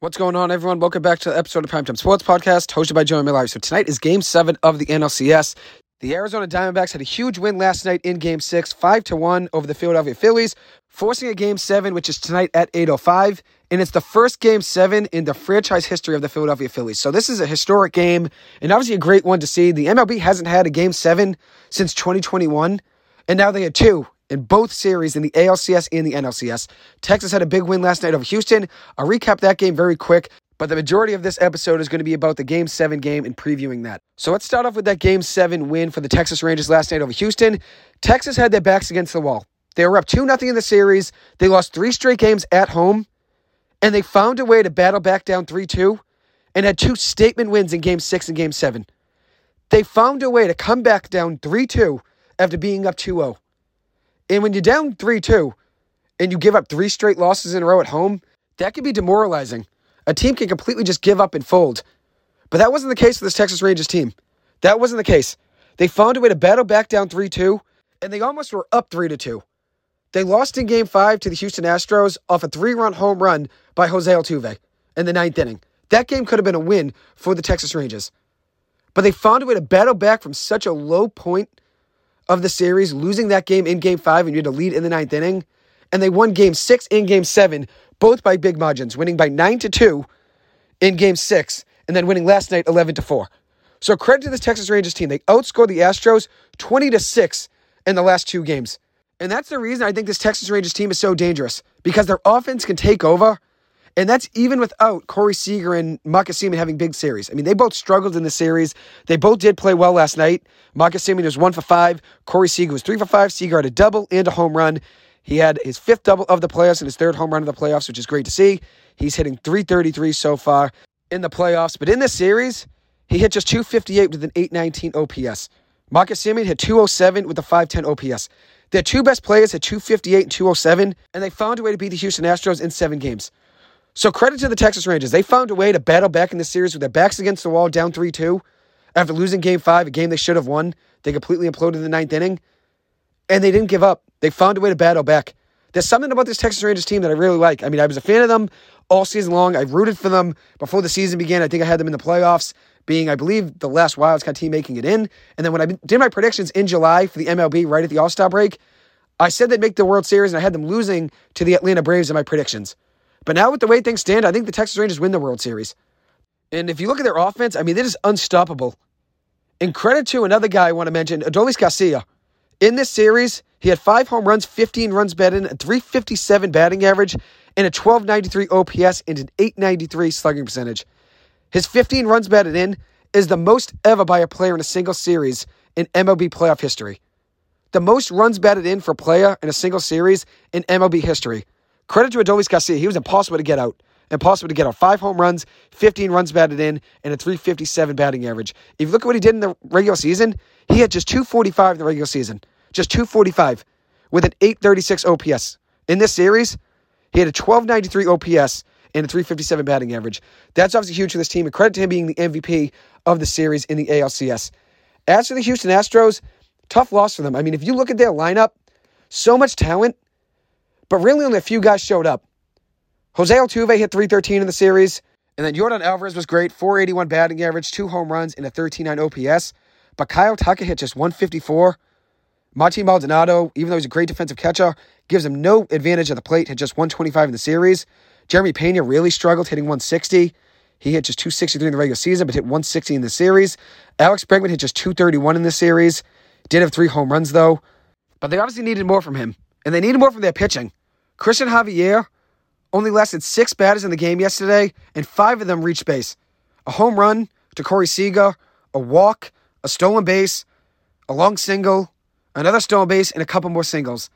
What's going on, everyone? Welcome back to the episode of Primetime Sports Podcast, hosted by Joey Miller. So tonight is Game Seven of the NLCS. The Arizona Diamondbacks had a huge win last night in Game Six, five to one over the Philadelphia Phillies, forcing a Game Seven, which is tonight at eight oh five, and it's the first Game Seven in the franchise history of the Philadelphia Phillies. So this is a historic game, and obviously a great one to see. The MLB hasn't had a Game Seven since 2021, and now they had two in both series in the ALCS and the NLCS. Texas had a big win last night over Houston. I'll recap that game very quick, but the majority of this episode is going to be about the Game 7 game and previewing that. So let's start off with that Game 7 win for the Texas Rangers last night over Houston. Texas had their backs against the wall. They were up 2 0 in the series. They lost three straight games at home, and they found a way to battle back down 3 2 and had two statement wins in Game 6 and Game 7. They found a way to come back down 3 2 after being up 2 0. And when you're down 3 2 and you give up three straight losses in a row at home, that can be demoralizing. A team can completely just give up and fold. But that wasn't the case for this Texas Rangers team. That wasn't the case. They found a way to battle back down 3 2, and they almost were up 3 2. They lost in game five to the Houston Astros off a three run home run by Jose Altuve in the ninth inning. That game could have been a win for the Texas Rangers. But they found a way to battle back from such a low point of the series, losing that game in game five, and you had to lead in the ninth inning. And they won game six and game seven, both by big margins, winning by nine to two in game six, and then winning last night 11 to four. So credit to this Texas Rangers team. They outscored the Astros 20 to six in the last two games. And that's the reason I think this Texas Rangers team is so dangerous because their offense can take over and that's even without Corey Seager and Marcus Semien having big series. I mean, they both struggled in the series. They both did play well last night. Marcus Semien was one for five. Corey Seager was three for five. Seager had a double and a home run. He had his fifth double of the playoffs and his third home run of the playoffs, which is great to see. He's hitting 333 so far in the playoffs. But in this series, he hit just 258 with an 819 OPS. Marcus Semien hit 207 with a 510 OPS. Their two best players hit 258 and 207, and they found a way to beat the Houston Astros in seven games. So credit to the Texas Rangers. They found a way to battle back in the series with their backs against the wall, down 3 2. After losing game five, a game they should have won, they completely imploded in the ninth inning. And they didn't give up. They found a way to battle back. There's something about this Texas Rangers team that I really like. I mean, I was a fan of them all season long. I rooted for them before the season began. I think I had them in the playoffs, being, I believe, the last Wildcard team making it in. And then when I did my predictions in July for the MLB right at the All Star break, I said they'd make the World Series, and I had them losing to the Atlanta Braves in my predictions. But now, with the way things stand, I think the Texas Rangers win the World Series. And if you look at their offense, I mean, they're just unstoppable. And credit to another guy I want to mention, Adolis Garcia. In this series, he had five home runs, 15 runs batted in, a 357 batting average, and a 1293 OPS and an 893 slugging percentage. His 15 runs batted in is the most ever by a player in a single series in MLB playoff history. The most runs batted in for a player in a single series in MLB history. Credit to Adolis Garcia. He was impossible to get out. Impossible to get out. Five home runs, 15 runs batted in, and a 357 batting average. If you look at what he did in the regular season, he had just 245 in the regular season. Just 245 with an 836 OPS. In this series, he had a 1293 OPS and a 357 batting average. That's obviously huge for this team, and credit to him being the MVP of the series in the ALCS. As for the Houston Astros, tough loss for them. I mean, if you look at their lineup, so much talent, but really only a few guys showed up. Jose Altuve hit 313 in the series, and then Yordan Alvarez was great, 481 batting average, two home runs, and a 13.9 OPS. But Kyle Tucker hit just 154. Martin Maldonado, even though he's a great defensive catcher, gives him no advantage at the plate, hit just 125 in the series. Jeremy Pena really struggled, hitting 160. He hit just 263 in the regular season, but hit 160 in the series. Alex Bregman hit just 231 in the series. Did have three home runs, though. But they obviously needed more from him and they needed more from their pitching. Cristian Javier only lasted six batters in the game yesterday, and five of them reached base. A home run to Corey Seager, a walk, a stolen base, a long single, another stolen base, and a couple more singles.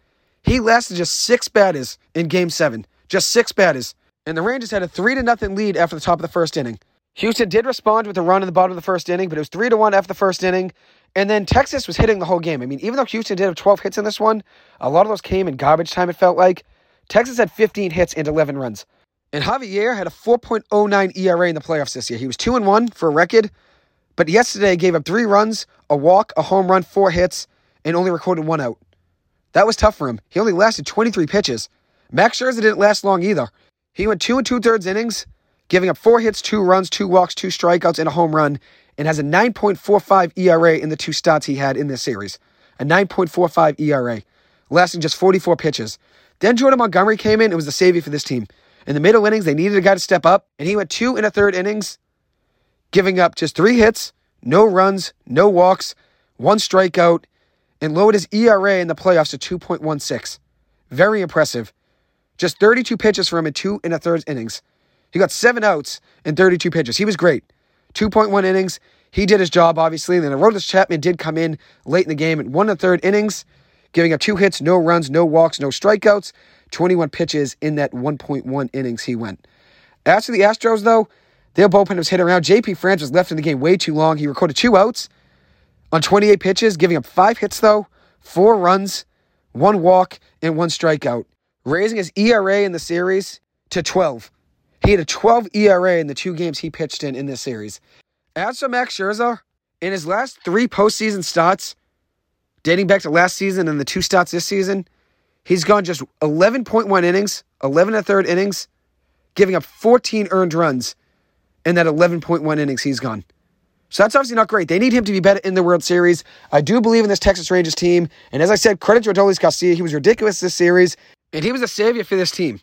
He lasted just six batters in game seven. Just six batters. And the Rangers had a three to nothing lead after the top of the first inning. Houston did respond with a run in the bottom of the first inning, but it was three to one after the first inning. And then Texas was hitting the whole game. I mean, even though Houston did have 12 hits in this one, a lot of those came in garbage time, it felt like. Texas had 15 hits and 11 runs. And Javier had a 4.09 ERA in the playoffs this year. He was 2 and 1 for a record, but yesterday gave up three runs, a walk, a home run, four hits, and only recorded one out. That was tough for him. He only lasted 23 pitches. Max Scherzer didn't last long either. He went two and two thirds innings, giving up four hits, two runs, two walks, two strikeouts, and a home run, and has a 9.45 ERA in the two starts he had in this series. A 9.45 ERA, lasting just 44 pitches. Then Jordan Montgomery came in and was the savior for this team. In the middle innings, they needed a guy to step up, and he went two and a third innings, giving up just three hits, no runs, no walks, one strikeout, and lowered his ERA in the playoffs to 2.16. Very impressive. Just 32 pitches for him in two and a third innings. He got seven outs in 32 pitches. He was great. 2.1 innings. He did his job, obviously. And then Aroldis Chapman did come in late in the game in one and third innings, giving up two hits, no runs, no walks, no strikeouts. 21 pitches in that 1.1 innings he went. As for the Astros, though, their bullpen was hit around. JP France was left in the game way too long. He recorded two outs on 28 pitches, giving up five hits, though, four runs, one walk, and one strikeout, raising his ERA in the series to 12. He had a 12 ERA in the two games he pitched in in this series. As for Max Scherzer, in his last three postseason starts, dating back to last season and the two starts this season, he's gone just 11.1 innings, 11 and a third innings, giving up 14 earned runs in that 11.1 innings he's gone. So that's obviously not great. They need him to be better in the World Series. I do believe in this Texas Rangers team. And as I said, credit to Adolis Garcia. He was ridiculous this series, and he was a savior for this team.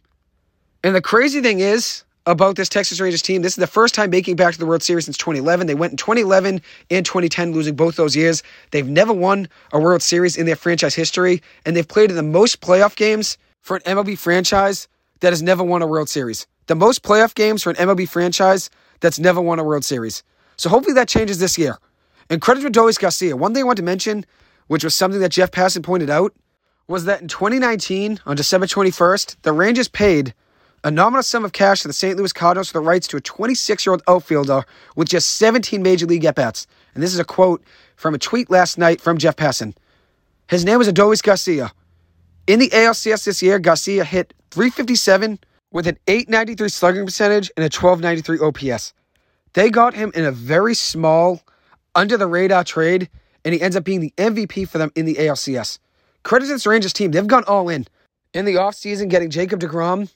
And the crazy thing is, about this Texas Rangers team. This is the first time making back to the World Series since 2011. They went in 2011 and 2010, losing both those years. They've never won a World Series in their franchise history, and they've played in the most playoff games for an MLB franchise that has never won a World Series. The most playoff games for an MLB franchise that's never won a World Series. So hopefully that changes this year. And credit to Adolis Garcia. One thing I want to mention, which was something that Jeff Passan pointed out, was that in 2019, on December 21st, the Rangers paid a nominal sum of cash to the St. Louis Cardinals for the rights to a 26 year old outfielder with just 17 major league at bats. And this is a quote from a tweet last night from Jeff Passan. His name was Adolis Garcia. In the ALCS this year, Garcia hit 357 with an 893 slugging percentage and a 1293 OPS. They got him in a very small, under the radar trade, and he ends up being the MVP for them in the ALCS. Credit to this Rangers team. They've gone all in. In the offseason, getting Jacob DeGrom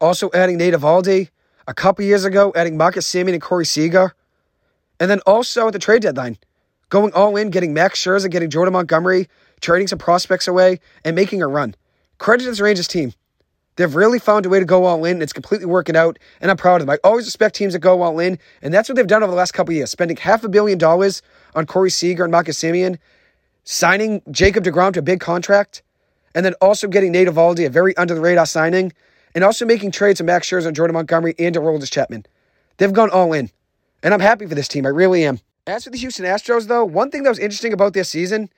also adding Nate Eovaldi. A couple years ago, adding Marcus Semien and Corey Seager. And then also at the trade deadline, going all in, getting Max Scherzer, getting Jordan Montgomery, trading some prospects away, and making a run. Credit to this Rangers team. They've really found a way to go all in. It's completely working out, and I'm proud of them. I always respect teams that go all in, and that's what they've done over the last couple years, spending half a billion dollars on Corey Seager and Marcus Semien, signing Jacob DeGrom to a big contract, and then also getting Nate Eovaldi, a very under the radar signing, and also making trades of Max Scherzer, Jordan Montgomery, and Aroldis Chapman. They've gone all in, and I'm happy for this team. I really am. As for the Houston Astros, though, one thing that was interesting about this season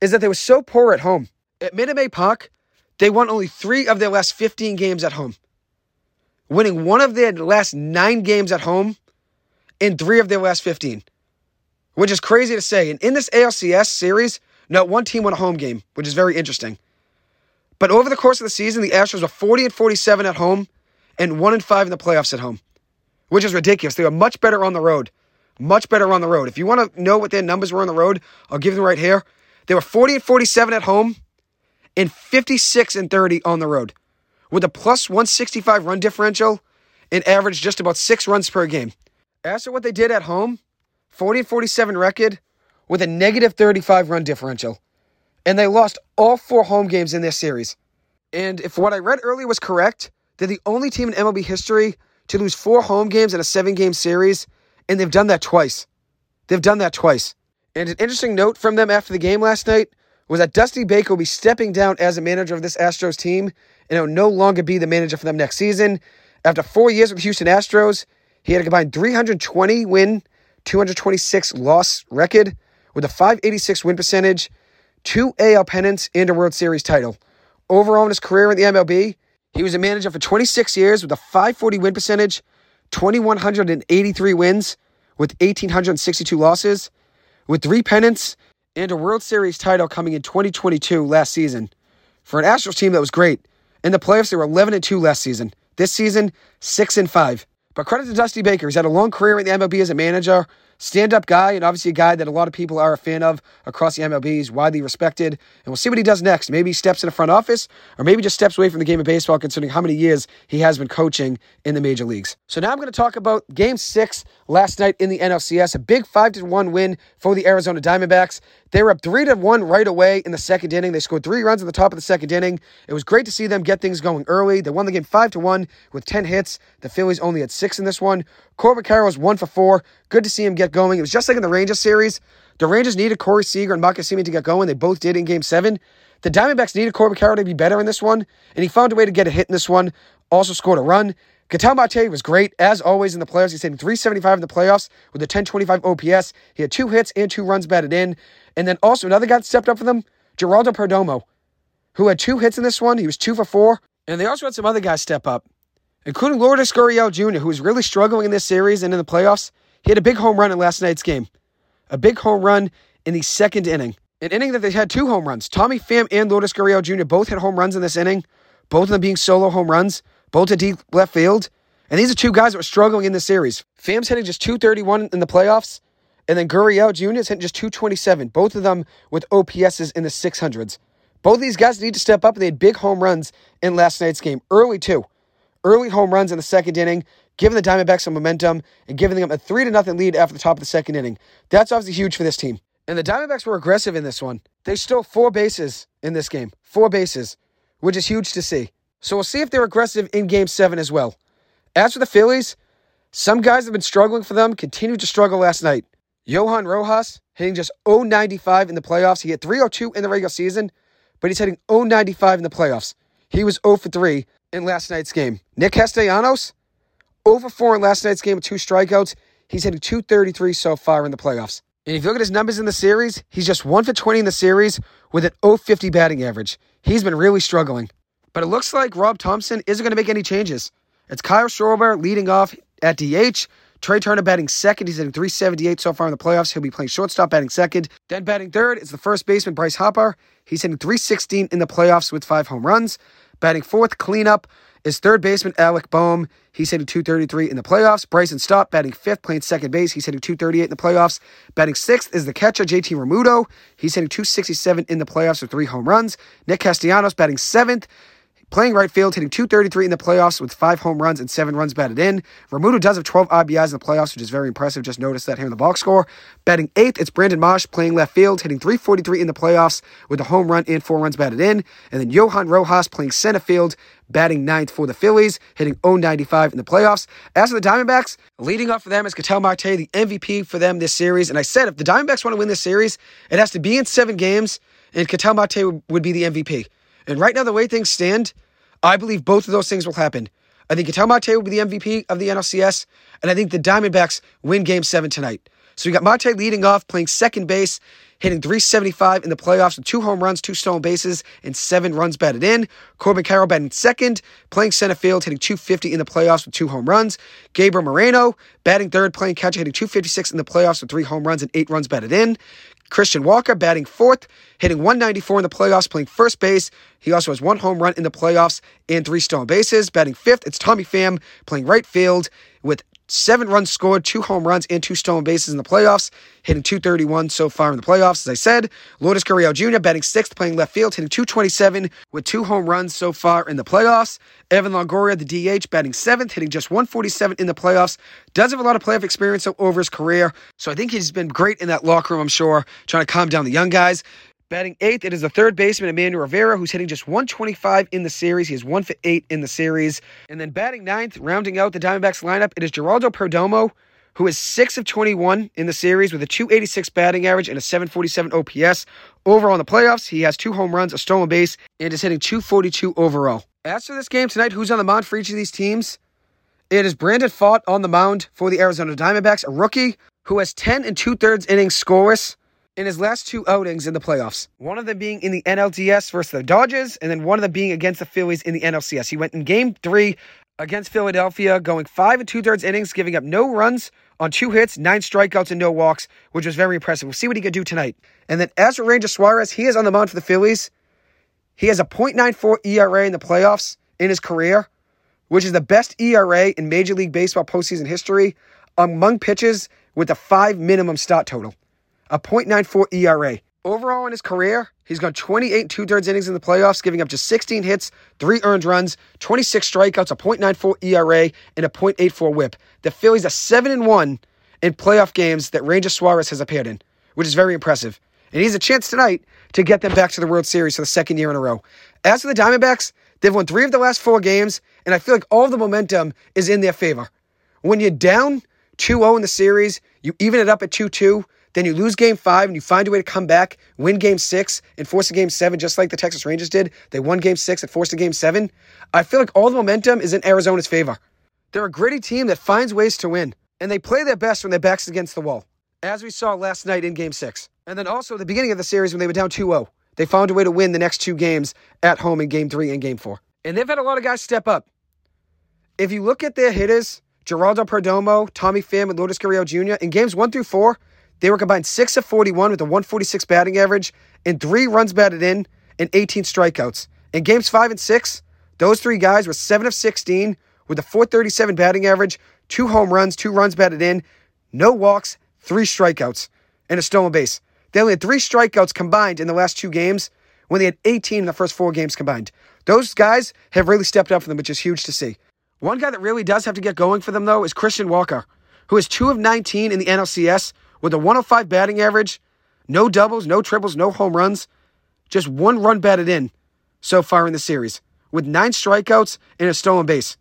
is that they were so poor at home. At Minute Maid Park, they won only three of their last 15 games at home, winning one of their last nine games at home in three of their last 15, which is crazy to say. And in this ALCS series, not one team won a home game, which is very interesting. But over the course of the season, the Astros were 40 and 47 at home and 1 and 5 in the playoffs at home, which is ridiculous. They were much better on the road. Much better on the road. If you want to know what their numbers were on the road, I'll give them right here. They were 40 and 47 at home and 56 and 30 on the road, with a plus 165 run differential and average just about six runs per game. As for what they did at home, 40 and 47 record with a negative 35 run differential and they lost all four home games in this series. And if what I read earlier was correct, they're the only team in MLB history to lose four home games in a seven game series, and they've done that twice. They've done that twice. And an interesting note from them after the game last night was that Dusty Baker will be stepping down as a manager of this Astros team, and will no longer be the manager for them next season. After four years with Houston Astros, he had a combined 320 win, 226 loss record with a 586 win percentage two AL pennants, and a World Series title. Overall in his career in the MLB, he was a manager for 26 years with a 540 win percentage, 2,183 wins with 1,862 losses, with three pennants and a World Series title coming in 2022 last season. For an Astros team that was great. In the playoffs, they were 11 and 2 last season. This season, 6 and 5. But credit to Dusty Baker. He's had a long career in the MLB as a manager stand up guy, and obviously a guy that a lot of people are a fan of across the MLB. He's widely respected, and we'll see what he does next. Maybe he steps in the front office, or maybe just steps away from the game of baseball, considering how many years he has been coaching in the major leagues. So now I'm going to talk about Game Six last night in the NLCS, a big five to one win for the Arizona Diamondbacks. They were up three to one right away in the second inning. They scored three runs at the top of the second inning. It was great to see them get things going early. They won the game five to one with ten hits. The Phillies only had six in this one. Corbin Carroll was one for four. Good to see him get going. It was just like in the Rangers series. The Rangers needed Corey Seager and Semien to get going. They both did in Game Seven. The Diamondbacks needed Corbin Carroll to be better in this one, and he found a way to get a hit in this one. Also scored a run. Ketel Marte was great, as always, in the playoffs. He's hitting 375 in the playoffs with a 1025 OPS. He had two hits and two runs batted in. And then also another guy stepped up for them, Geraldo Perdomo, who had two hits in this one. He was two for four. And they also had some other guys step up, including Lourdes Gurriel Jr., who was really struggling in this series and in the playoffs. He had a big home run in last night's game. A big home run in the second inning. An inning that they had two home runs. Tommy Pham and Lourdes Gurriel Jr. both had home runs in this inning, both of them being solo home runs both to deep left field. And these are two guys that were struggling in the series. Pham's hitting just 231 in the playoffs, and then Gurriel Jr. is hitting just 227, both of them with OPSs in the 600s. Both these guys need to step up. They had big home runs in last night's game, early too. Early home runs in the second inning, giving the Diamondbacks some momentum and giving them a 3 to nothing lead after the top of the second inning. That's obviously huge for this team. And the Diamondbacks were aggressive in this one. They stole four bases in this game. Four bases, which is huge to see. So we'll see if they're aggressive in game seven as well. As for the Phillies, some guys have been struggling for them, continued to struggle last night. Johan Rojas hitting just 095 in the playoffs. He hit 302 in the regular season, but he's hitting 095 in the playoffs. He was 0 for 3 in last night's game. Nick Castellanos, 0 for 4 in last night's game with two strikeouts. He's hitting 233 so far in the playoffs. And if you look at his numbers in the series, he's just 1 for 20 in the series with an 050 batting average. He's been really struggling. But it looks like Rob Thomson isn't going to make any changes. It's Kyle Schwarber leading off at DH. Trea Turner batting second. He's hitting 378 so far in the playoffs. He'll be playing shortstop, batting second. Then batting third is the first baseman, Bryce Harper. He's hitting 316 in the playoffs with five home runs. Batting fourth, cleanup, is third baseman Alec Bohm. He's hitting 233 in the playoffs. Bryson Stott batting fifth, playing second base. He's hitting 238 in the playoffs. Batting sixth is the catcher, JT Realmuto. He's hitting 267 in the playoffs with three home runs. Nick Castellanos batting seventh. Playing right field, hitting 233 in the playoffs with five home runs and seven runs batted in. Realmuto does have 12 RBIs in the playoffs, which is very impressive. Just noticed that here in the box score. Batting eighth, it's Brandon Marsh playing left field, hitting 343 in the playoffs with a home run and four runs batted in. And then Johan Rojas playing center field, batting ninth for the Phillies, hitting 095 in the playoffs. As for the Diamondbacks, leading up for them is Ketel Marte, the MVP for them this series. And I said if the Diamondbacks want to win this series, it has to be in seven games, and Ketel Marte would be the MVP. And right now, the way things stand, I believe both of those things will happen. I think Ketel Marte will be the MVP of the NLCS, and I think the Diamondbacks win Game 7 tonight. So we got Marte leading off, playing second base, hitting 375 in the playoffs with two home runs, two stolen bases, and seven runs batted in. Corbin Carroll batting second, playing center field, hitting 250 in the playoffs with two home runs. Gabriel Moreno batting third, playing catcher, hitting 256 in the playoffs with three home runs and eight runs batted in. Christian Walker batting fourth, hitting 194 in the playoffs, playing first base. He also has one home run in the playoffs and three stolen bases. Batting fifth, it's Tommy Pham playing right field with seven runs scored, two home runs, and two stolen bases in the playoffs, hitting 231 so far in the playoffs. As I said, Lourdes Gurriel Jr. batting sixth, playing left field, hitting 227 with two home runs so far in the playoffs. Evan Longoria, the DH, batting seventh, hitting just 147 in the playoffs. Does have a lot of playoff experience over his career, so I think he's been great in that locker room, I'm sure, trying to calm down the young guys. Batting eighth, it is the third baseman, Emmanuel Rivera, who's hitting just 125 in the series. He is one for eight in the series. And then batting ninth, rounding out the Diamondbacks lineup, it is Geraldo Perdomo, who is 6 of 21 in the series with a 286 batting average and a 747 OPS. Overall in the playoffs, he has two home runs, a stolen base, and is hitting 242 overall. As for this game tonight, who's on the mound for each of these teams? It is Brandon Pfaadt on the mound for the Arizona Diamondbacks, a rookie who has 10 and two thirds innings scoreless in his last two outings in the playoffs. One of them being in the NLDS versus the Dodgers, and then one of them being against the Phillies in the NLCS. He went in game three against Philadelphia, going five and two thirds innings, giving up no runs on two hits, nine strikeouts, and no walks, which was very impressive. We'll see what he can do tonight. And then as for Ranger Suarez, he is on the mound for the Phillies. He has a .94 ERA in the playoffs in his career, which is the best ERA in Major League Baseball postseason history among pitches with a five minimum start total, a .94 ERA. Overall in his career, he's gone 28 two thirds innings in the playoffs, giving up just 16 hits, three earned runs, 26 strikeouts, a .94 ERA, and a .84 WHIP. The Phillies are seven and one in playoff games that Ranger Suarez has appeared in, which is very impressive. And he has a chance tonight to get them back to the World Series for the second year in a row. As for the Diamondbacks, they've won three of the last four games, and I feel like all the momentum is in their favor. When you're down 2 0 in the series, you even it up at 2 2, then you lose game five and you find a way to come back, win game six, and force a game seven, just like the Texas Rangers did. They won game six and forced a game seven. I feel like all the momentum is in Arizona's favor. They're a gritty team that finds ways to win, and they play their best when their back's against the wall, as we saw last night in game six. And then also at the beginning of the series when they were down 2 0, they found a way to win the next two games at home in game three and game four. And they've had a lot of guys step up. If you look at their hitters, Geraldo Perdomo, Tommy Pham, and Lourdes Gurriel Jr., in games one through four, they were combined 6 of 41 with a 146 batting average and three runs batted in and 18 strikeouts. In games five and six, those three guys were 7 of 16 with a 437 batting average, two home runs, two runs batted in, no walks, three strikeouts, and a stolen base. They only had three strikeouts combined in the last two games when they had 18 in the first four games combined. Those guys have really stepped up for them, which is huge to see. One guy that really does have to get going for them, though, is Christian Walker, who is 2 of 19 in the NLCS with a 105 batting average, no doubles, no triples, no home runs, just one run batted in so far in the series, with nine strikeouts and a stolen base.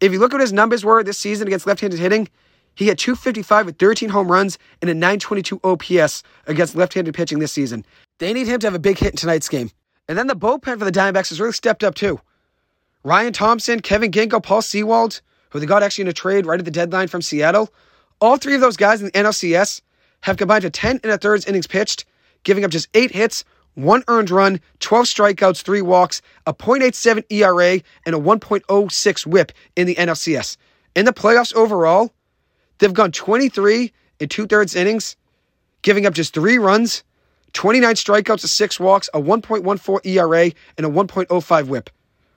If you look at what his numbers were this season against left handed hitting, he had 255 with 13 home runs and a 922 OPS against left handed pitching this season. They need him to have a big hit in tonight's game. And then the bullpen for the Diamondbacks has really stepped up too. Ryan Thompson, Kevin Ginkel, Paul Sewald, who they got actually in a trade right at the deadline from Seattle, all three of those guys in the NLCS have combined to 10 and a thirds innings pitched, giving up just eight hits, one earned run, 12 strikeouts, three walks, a .87 ERA, and a 1.06 whip in the NLCS. In the playoffs overall, they've gone 23 and two thirds innings, giving up just three runs, 29 strikeouts, six walks, a 1.14 ERA, and a 1.05 whip.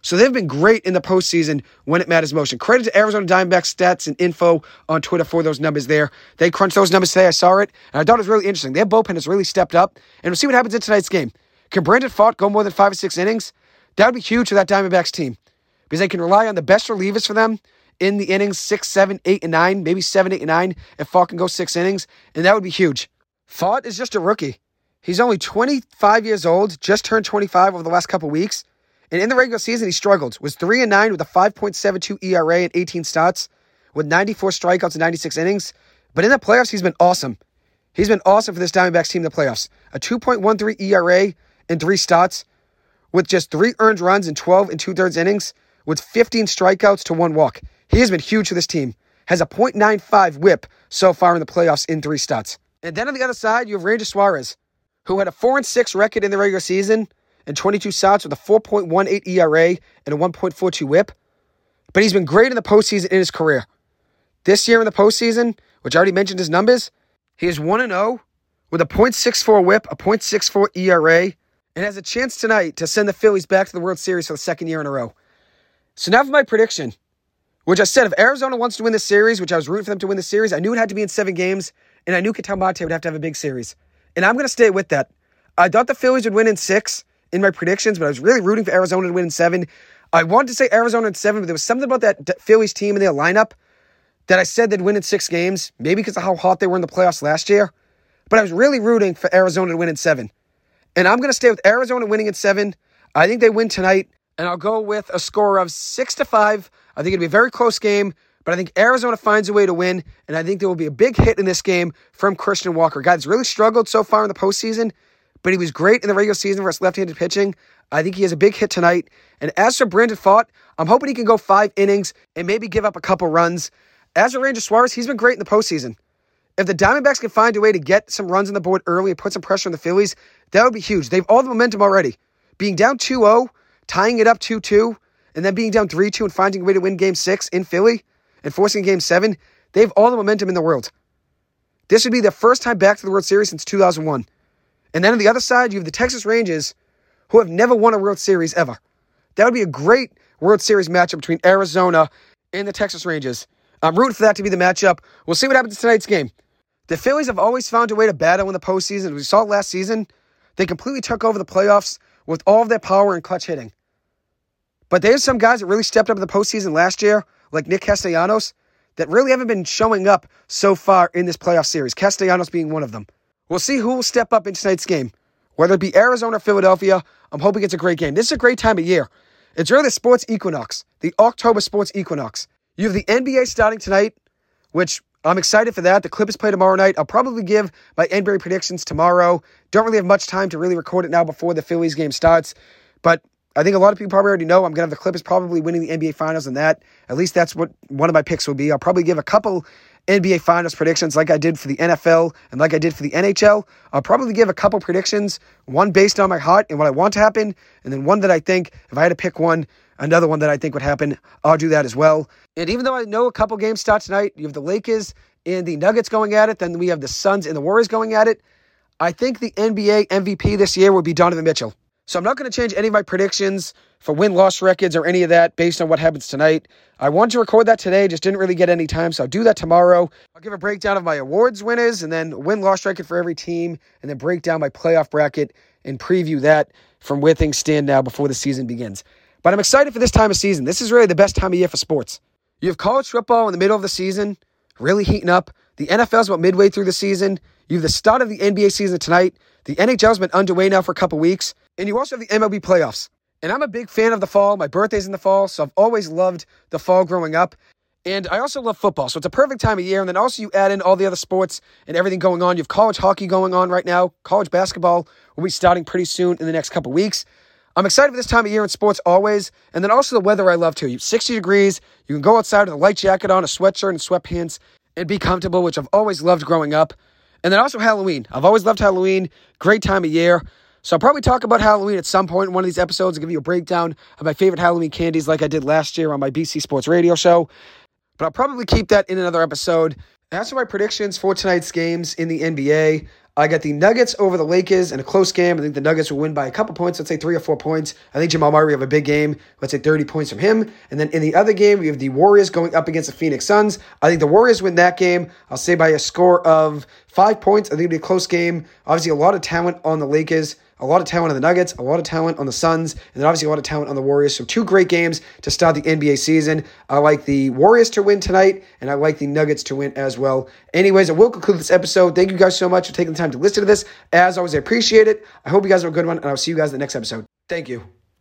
So they've been great in the postseason when it matters most. And credit to Arizona Diamondbacks stats and info on Twitter for those numbers there. They crunched those numbers today. I saw it, and I thought it was really interesting. Their bullpen has really stepped up, and we'll see what happens in tonight's game. Can Brandon Pfaadt go more than five or six innings? That would be huge for that Diamondbacks team because they can rely on the best relievers for them in the innings six, seven, eight, and nine, maybe seven, eight, and nine if Pfaadt can go six innings, and that would be huge. Pfaadt is just a rookie. He's only 25 years old, just turned 25 over the last couple weeks. And in the regular season, he struggled. Was 3 and 9 with a 5.72 ERA and 18 starts, with 94 strikeouts and 96 innings. But in the playoffs, he's been awesome. He's been awesome for this Diamondbacks team in the playoffs. A 2.13 ERA in three starts, with just three earned runs in 12 and two thirds innings, with 15 strikeouts to one walk. He has been huge for this team. Has a .95 whip so far in the playoffs in three starts. And then on the other side, you have Ranger Suarez, who had a 4 and 6 record in the regular season and 22 starts with a 4.18 ERA and a 1.42 whip. But he's been great in the postseason in his career. This year in the postseason, which I already mentioned his numbers, he is 1 0 with a .64 whip, a .64 ERA, and has a chance tonight to send the Phillies back to the World Series for the second year in a row. So now for my prediction, which I said if Arizona wants to win the series, which I was rooting for them to win the series, I knew it had to be in seven games, and I knew Marte would have to have a big series. And I'm going to stay with that. I thought the Phillies would win in six, in my predictions, but I was really rooting for Arizona to win in seven. I wanted to say Arizona in seven, but there was something about that Phillies team and their lineup that I said they'd win in six games, maybe because of how hot they were in the playoffs last year. But I was really rooting for Arizona to win in seven. And I'm going to stay with Arizona winning in seven. I think they win tonight, and I'll go with a score of six to five. I think it'll be a very close game, but I think Arizona finds a way to win, and I think there will be a big hit in this game from Christian Walker. Guys really struggled so far in the postseason, but he was great in the regular season versus left-handed pitching. I think he has a big hit tonight. And as for Brandon Pfaadt, I'm hoping he can go five innings and maybe give up a couple runs. As for Ranger Suarez, he's been great in the postseason. If the Diamondbacks can find a way to get some runs on the board early and put some pressure on the Phillies, that would be huge. They have all the momentum already. Being down 2 0, tying it up 2 2, and then being down 3 2 and finding a way to win game six in Philly and forcing game seven, they have all the momentum in the world. This would be their first time back to the World Series since 2001. And then on the other side, you have the Texas Rangers, who have never won a World Series ever. That would be a great World Series matchup between Arizona and the Texas Rangers. I'm rooting for that to be the matchup. We'll see what happens tonight's game. The Phillies have always found a way to battle in the postseason. We saw it last season. They completely took over the playoffs with all of their power and clutch hitting. But there's some guys that really stepped up in the postseason last year, like Nick Castellanos, that really haven't been showing up so far in this playoff series. Castellanos being one of them. We'll see who will step up in tonight's game. Whether it be Arizona or Philadelphia, I'm hoping it's a great game. This is a great time of year. It's really the sports equinox, the October sports equinox. You have the NBA starting tonight, which I'm excited for that. The Clippers play tomorrow night. I'll probably give my NBA predictions tomorrow. Don't really have much time to really record it now before the Phillies game starts. But I think a lot of people probably already know I'm going to have the Clippers probably winning the NBA Finals and that. At least that's what one of my picks will be. I'll probably give a couple NBA Finals predictions like I did for the NFL and like I did for the NHL. I'll probably give a couple predictions, one based on my heart and what I want to happen, and then one that I think, if I had to pick one, another one that I think would happen, I'll do that as well. And even though I know a couple games start tonight, you have the Lakers and the Nuggets going at it, then we have the Suns and the Warriors going at it. I think the NBA MVP this year will be Donovan Mitchell. So I'm not going to change any of my predictions for win loss records or any of that based on what happens tonight. I wanted to record that today, just didn't really get any time, so I'll do that tomorrow. I'll give a breakdown of my awards winners and then win loss record for every team, and then break down my playoff bracket and preview that from where things stand now before the season begins. But I'm excited for this time of season. This is really the best time of year for sports. You have college football in the middle of the season, really heating up. The NFL's about midway through the season. You have the start of the NBA season tonight. The NHL's been underway now for a couple weeks. And you also have the MLB playoffs. And I'm a big fan of the fall. My birthday's in the fall, so I've always loved the fall growing up. And I also love football, so it's a perfect time of year. And then also you add in all the other sports and everything going on. You have college hockey going on right now. College basketball will be starting pretty soon in the next couple weeks. I'm excited for this time of year in sports always. And then also the weather I love too. You 60 degrees. You can go outside with a light jacket on, a sweatshirt, and sweatpants and be comfortable, which I've always loved growing up. And then also Halloween. I've always loved Halloween. Great time of year. So I'll probably talk about Halloween at some point in one of these episodes and give you a breakdown of my favorite Halloween candies like I did last year on my BC Sports Radio show. But I'll probably keep that in another episode. As for my predictions for tonight's games in the NBA, I got the Nuggets over the Lakers in a close game. I think the Nuggets will win by a couple points, let's say three or four points. I think Jamal Murray will have a big game, let's say 30 points from him. And then in the other game, we have the Warriors going up against the Phoenix Suns. I think the Warriors win that game. I'll say by a score of five points. I think it'll be a close game. Obviously, a lot of talent on the Lakers a lot of talent on the Nuggets, a lot of talent on the Suns, and then obviously a lot of talent on the Warriors. So two great games to start the NBA season. I like the Warriors to win tonight, and I like the Nuggets to win as well. Anyways, I will conclude this episode. Thank you guys so much for taking the time to listen to this. As always, I appreciate it. I hope you guys have a good one, and I'll see you guys in the next episode. Thank you.